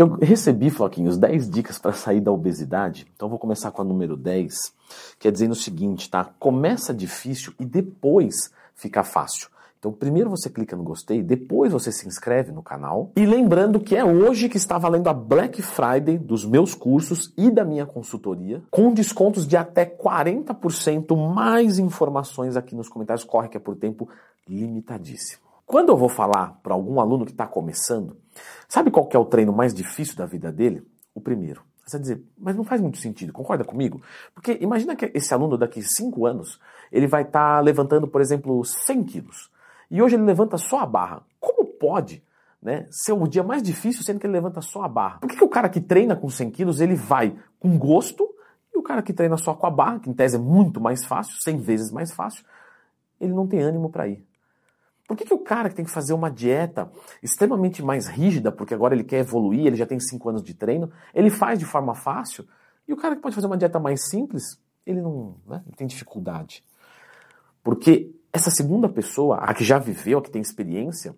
Eu recebi, Floquinhos, 10 dicas para sair da obesidade. Então vou começar com a número 10, que é dizendo o seguinte, tá? Começa difícil e depois fica fácil. Então, primeiro você clica no gostei, depois você se inscreve no canal. E lembrando que é hoje que está valendo a Black Friday dos meus cursos e da minha consultoria, com descontos de até 40%. Mais informações aqui nos comentários, corre que é por tempo limitadíssimo. Quando eu vou falar para algum aluno que está começando, sabe qual é o treino mais difícil da vida dele? O primeiro. Você vai dizer, mas não faz muito sentido, concorda comigo? Porque imagina que esse aluno daqui 5 anos, ele vai estar tá levantando, por exemplo, 100 quilos. E hoje ele levanta só a barra. Como pode né, ser o dia mais difícil sendo que ele levanta só a barra? Por que, que o cara que treina com 100 quilos ele vai com gosto e o cara que treina só com a barra, que em tese é muito mais fácil, 100 vezes mais fácil, ele não tem ânimo para ir? Por que, que o cara que tem que fazer uma dieta extremamente mais rígida, porque agora ele quer evoluir, ele já tem 5 anos de treino, ele faz de forma fácil, e o cara que pode fazer uma dieta mais simples, ele não né, ele tem dificuldade. Porque essa segunda pessoa, a que já viveu, a que tem experiência,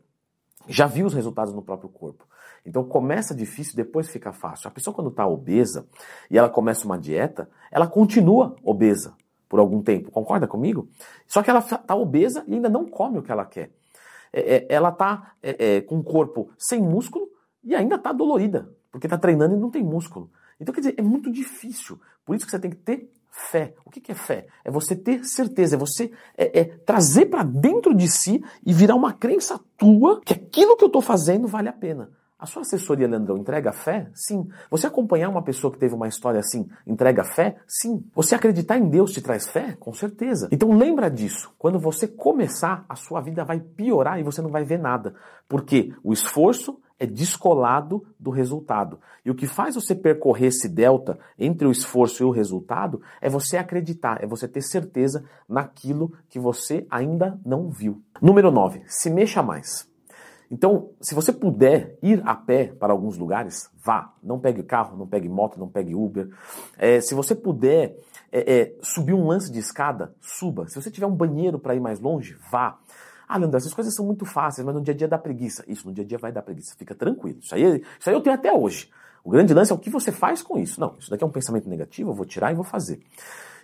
já viu os resultados no próprio corpo. Então começa difícil, depois fica fácil. A pessoa quando está obesa e ela começa uma dieta, ela continua obesa por algum tempo. Concorda comigo? Só que ela está obesa e ainda não come o que ela quer. É, é, ela está é, é, com o corpo sem músculo e ainda está dolorida, porque está treinando e não tem músculo. Então, quer dizer, é muito difícil. Por isso que você tem que ter fé. O que é fé? É você ter certeza, é você é, é trazer para dentro de si e virar uma crença tua que aquilo que eu estou fazendo vale a pena. A sua assessoria, Leandrão, entrega fé? Sim. Você acompanhar uma pessoa que teve uma história assim, entrega fé? Sim. Você acreditar em Deus te traz fé? Com certeza. Então lembra disso. Quando você começar, a sua vida vai piorar e você não vai ver nada. Porque o esforço é descolado do resultado. E o que faz você percorrer esse delta entre o esforço e o resultado é você acreditar, é você ter certeza naquilo que você ainda não viu. Número 9, se mexa mais. Então, se você puder ir a pé para alguns lugares, vá. Não pegue carro, não pegue moto, não pegue Uber. É, se você puder é, é, subir um lance de escada, suba. Se você tiver um banheiro para ir mais longe, vá. Ah, Leandro, essas coisas são muito fáceis, mas no dia a dia dá preguiça. Isso, no dia a dia vai dar preguiça. Fica tranquilo. Isso aí, isso aí eu tenho até hoje. O grande lance é o que você faz com isso. Não, isso daqui é um pensamento negativo, eu vou tirar e vou fazer.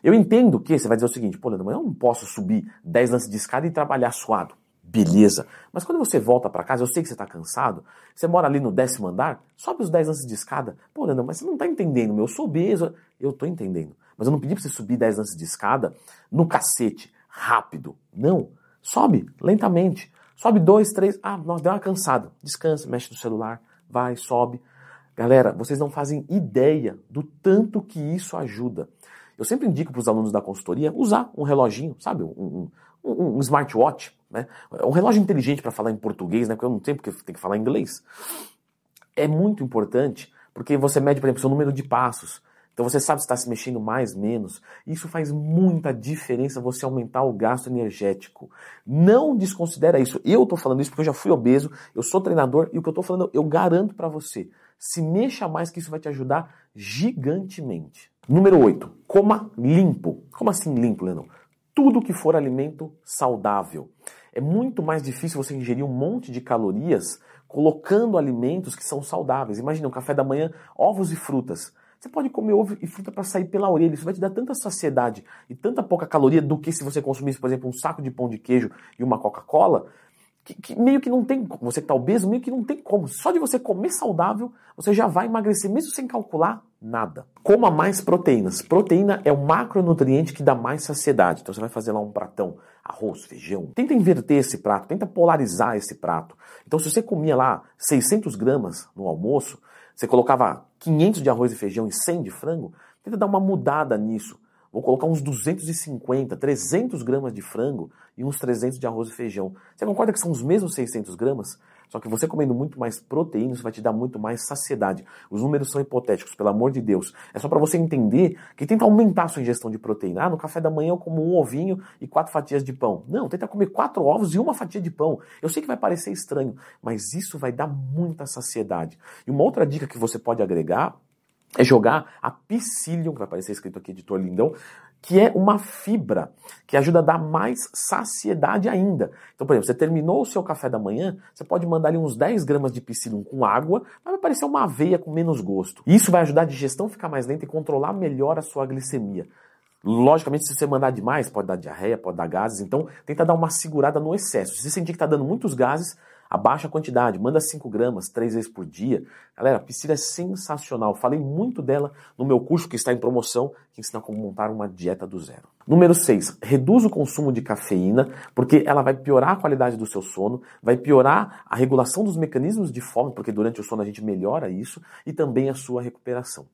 Eu entendo que você vai dizer o seguinte, pô, Leandro, mas eu não posso subir 10 lances de escada e trabalhar suado. Beleza. Mas quando você volta para casa, eu sei que você está cansado, você mora ali no décimo andar, sobe os 10 lances de escada. Pô, Leandro, mas você não está entendendo, meu, eu sou obeso. Eu estou entendendo. Mas eu não pedi para você subir 10 lances de escada no cacete, rápido. Não. Sobe, lentamente. Sobe dois, três. Ah, nós deu uma cansada. Descansa, mexe no celular, vai, sobe. Galera, vocês não fazem ideia do tanto que isso ajuda. Eu sempre indico para os alunos da consultoria usar um reloginho, sabe? Um, um, um, um smartwatch, né? Um relógio inteligente para falar em português, né? Porque eu não tenho porque tem que falar inglês. É muito importante porque você mede, por exemplo, seu número de passos. Então você sabe se está se mexendo mais, menos. Isso faz muita diferença você aumentar o gasto energético. Não desconsidera isso. Eu estou falando isso porque eu já fui obeso, eu sou treinador e o que eu estou falando eu garanto para você. Se mexa mais que isso vai te ajudar gigantemente. Número 8. Coma limpo. Como assim limpo, Leandro? Tudo que for alimento saudável. É muito mais difícil você ingerir um monte de calorias colocando alimentos que são saudáveis. Imagina um café da manhã, ovos e frutas. Você pode comer ovo e fruta para sair pela orelha. Isso vai te dar tanta saciedade e tanta pouca caloria do que se você consumisse, por exemplo, um saco de pão de queijo e uma Coca-Cola, que, que, meio que não tem, você que está obeso, meio que não tem como. Só de você comer saudável, você já vai emagrecer, mesmo sem calcular nada. Coma mais proteínas. Proteína é o macronutriente que dá mais saciedade. Então você vai fazer lá um pratão, arroz, feijão. Tenta inverter esse prato, tenta polarizar esse prato. Então se você comia lá 600 gramas no almoço, você colocava 500 de arroz e feijão e 100 de frango, tenta dar uma mudada nisso. Vou colocar uns 250, 300 gramas de frango e uns 300 de arroz e feijão. Você concorda que são os mesmos 600 gramas? Só que você comendo muito mais proteína, isso vai te dar muito mais saciedade. Os números são hipotéticos, pelo amor de Deus. É só para você entender que tenta aumentar a sua ingestão de proteína. Ah, no café da manhã eu como um ovinho e quatro fatias de pão. Não, tenta comer quatro ovos e uma fatia de pão. Eu sei que vai parecer estranho, mas isso vai dar muita saciedade. E uma outra dica que você pode agregar é jogar a Psyllium, que vai aparecer escrito aqui, editor lindão, que é uma fibra que ajuda a dar mais saciedade ainda. Então, por exemplo, você terminou o seu café da manhã, você pode mandar ali uns 10 gramas de psyllium com água, vai parecer uma aveia com menos gosto. Isso vai ajudar a digestão a ficar mais lenta e controlar melhor a sua glicemia. Logicamente, se você mandar demais, pode dar diarreia, pode dar gases, então tenta dar uma segurada no excesso. Se você sentir que está dando muitos gases, abaixa a quantidade, manda 5 gramas, 3 vezes por dia. Galera, a piscina é sensacional. Falei muito dela no meu curso que está em promoção, que ensina como montar uma dieta do zero. Número 6, reduz o consumo de cafeína, porque ela vai piorar a qualidade do seu sono, vai piorar a regulação dos mecanismos de fome, porque durante o sono a gente melhora isso, e também a sua recuperação.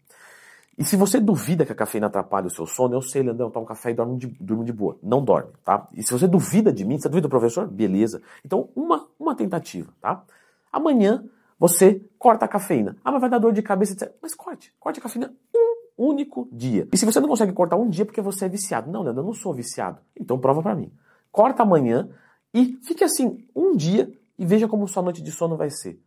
E se você duvida que a cafeína atrapalha o seu sono, eu sei, Leandrão, toma café e dorme de, durmo de boa. Não dorme, tá? E se você duvida de mim, você duvida do professor? Beleza. Então, uma, uma tentativa, tá? Amanhã você corta a cafeína. Ah, mas vai dar dor de cabeça, etc. Mas corte. Corte a cafeína um único dia. E se você não consegue cortar um dia porque você é viciado. Não, Leandro, eu não sou viciado. Então prova para mim. Corta amanhã e fique assim um dia e veja como sua noite de sono vai ser.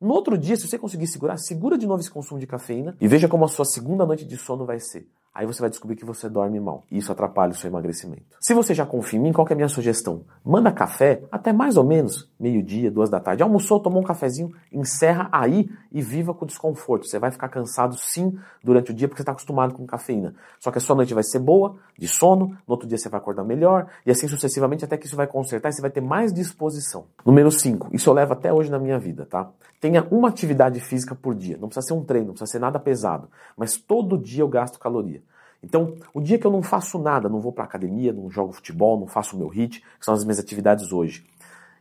No outro dia, se você conseguir segurar, segura de novo esse consumo de cafeína e veja como a sua segunda noite de sono vai ser. Aí você vai descobrir que você dorme mal. E isso atrapalha o seu emagrecimento. Se você já confia em mim, qual é a minha sugestão? Manda café até mais ou menos meio-dia, duas da tarde. Almoçou, tomou um cafezinho, encerra aí e viva com desconforto. Você vai ficar cansado sim durante o dia porque você está acostumado com cafeína. Só que a sua noite vai ser boa, de sono, no outro dia você vai acordar melhor e assim sucessivamente até que isso vai consertar e você vai ter mais disposição. Número 5. Isso eu levo até hoje na minha vida, tá? Tenha uma atividade física por dia. Não precisa ser um treino, não precisa ser nada pesado. Mas todo dia eu gasto caloria. Então, o dia que eu não faço nada, não vou para academia, não jogo futebol, não faço o meu hit, que são as minhas atividades hoje,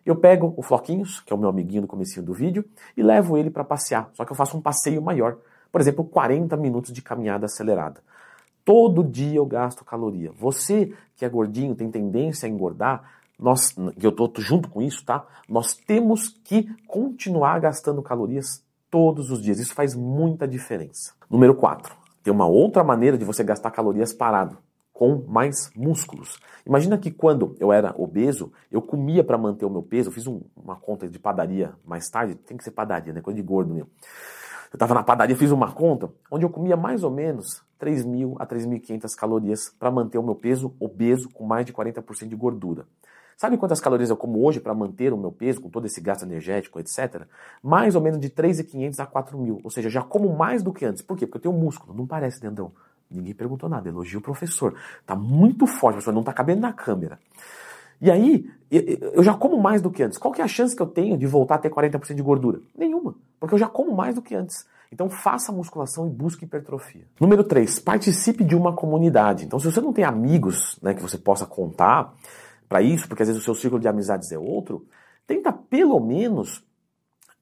eu pego o Floquinhos, que é o meu amiguinho no começo do vídeo, e levo ele para passear. Só que eu faço um passeio maior. Por exemplo, 40 minutos de caminhada acelerada. Todo dia eu gasto caloria. Você que é gordinho, tem tendência a engordar, nós, eu tô junto com isso, tá? Nós temos que continuar gastando calorias todos os dias. Isso faz muita diferença. Número 4. Tem uma outra maneira de você gastar calorias parado, com mais músculos. Imagina que quando eu era obeso, eu comia para manter o meu peso. Eu fiz um, uma conta de padaria mais tarde, tem que ser padaria, né? Coisa de gordo mesmo. Eu estava na padaria, fiz uma conta, onde eu comia mais ou menos 3.000 a 3.500 calorias para manter o meu peso obeso com mais de 40% de gordura. Sabe quantas calorias eu como hoje para manter o meu peso, com todo esse gasto energético, etc? Mais ou menos de 3.500 a 4.000. Ou seja, já como mais do que antes. Por quê? Porque eu tenho músculo. Não parece, Leandrão. Ninguém perguntou nada. Elogio o professor. Tá muito forte, professor. Não tá cabendo na câmera. E aí, eu já como mais do que antes. Qual que é a chance que eu tenho de voltar a ter 40% de gordura? Nenhuma. Porque eu já como mais do que antes. Então faça musculação e busque hipertrofia. Número 3, participe de uma comunidade. Então se você não tem amigos né, que você possa contar, para isso, porque às vezes o seu círculo de amizades é outro, tenta pelo menos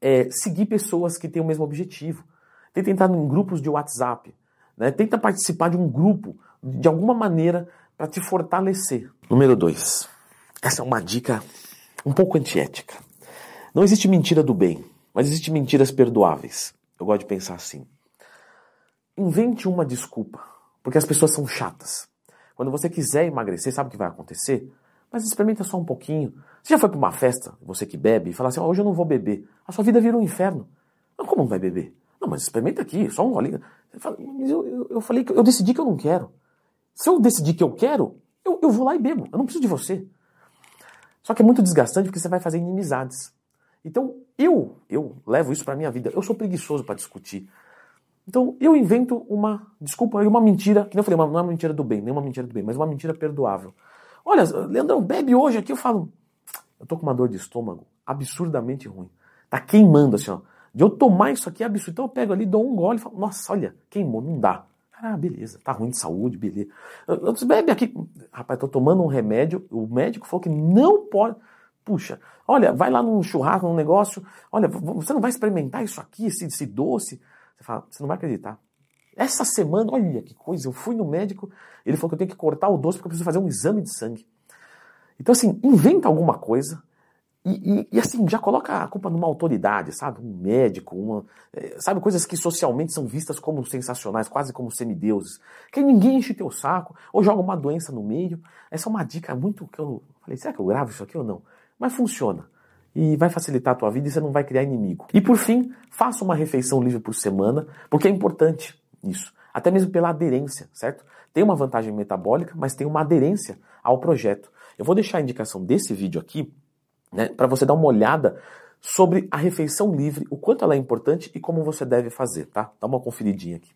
é, seguir pessoas que têm o mesmo objetivo. Tenta entrar em grupos de WhatsApp. Né? Tenta participar de um grupo, de alguma maneira, para te fortalecer. Número 2. Essa é uma dica um pouco antiética. Não existe mentira do bem, mas existe mentiras perdoáveis. Eu gosto de pensar assim. Invente uma desculpa, porque as pessoas são chatas. Quando você quiser emagrecer, sabe o que vai acontecer? Mas experimenta só um pouquinho. Você já foi para uma festa, você que bebe, e fala assim: oh, hoje eu não vou beber. A sua vida vira um inferno. Não, como não vai beber? Não, mas experimenta aqui, só um golinho. Eu, eu, eu, falei que eu decidi que eu não quero. Se eu decidir que eu quero, eu, eu vou lá e bebo. Eu não preciso de você. Só que é muito desgastante porque você vai fazer inimizades. Então, eu, eu levo isso para minha vida. Eu sou preguiçoso para discutir. Então, eu invento uma desculpa e uma mentira, que não falei, não é uma mentira do bem, nem uma mentira do bem, mas uma mentira perdoável. Olha, Leandrão, bebe hoje aqui. Eu falo, eu tô com uma dor de estômago absurdamente ruim. Tá queimando assim, ó. De eu tomar isso aqui é absurdo. Então eu pego ali, dou um gole e falo, nossa, olha, queimou, não dá. Ah, beleza, tá ruim de saúde, beleza. Eu, disse, bebe aqui. Rapaz, tô tomando um remédio. O médico falou que não pode. Puxa, olha, vai lá num churrasco, num negócio. Olha, você não vai experimentar isso aqui, esse, esse doce. Você fala, você não vai acreditar. Essa semana, olha que coisa, eu fui no médico, ele falou que eu tenho que cortar o doce porque eu preciso fazer um exame de sangue. Então, assim, inventa alguma coisa e, e, e assim, já coloca a culpa numa autoridade, sabe? Um médico, uma, é, sabe? Coisas que socialmente são vistas como sensacionais, quase como semideuses. Que ninguém enche teu saco ou joga uma doença no meio. Essa é uma dica muito que eu falei, será que eu gravo isso aqui ou não? Mas funciona e vai facilitar a tua vida e você não vai criar inimigo. E por fim, faça uma refeição livre por semana, porque é importante isso. Até mesmo pela aderência, certo? tem uma vantagem metabólica, mas tem uma aderência ao projeto. Eu vou deixar a indicação desse vídeo aqui, né, para você dar uma olhada sobre a refeição livre, o quanto ela é importante e como você deve fazer, tá? Dá uma conferidinha aqui.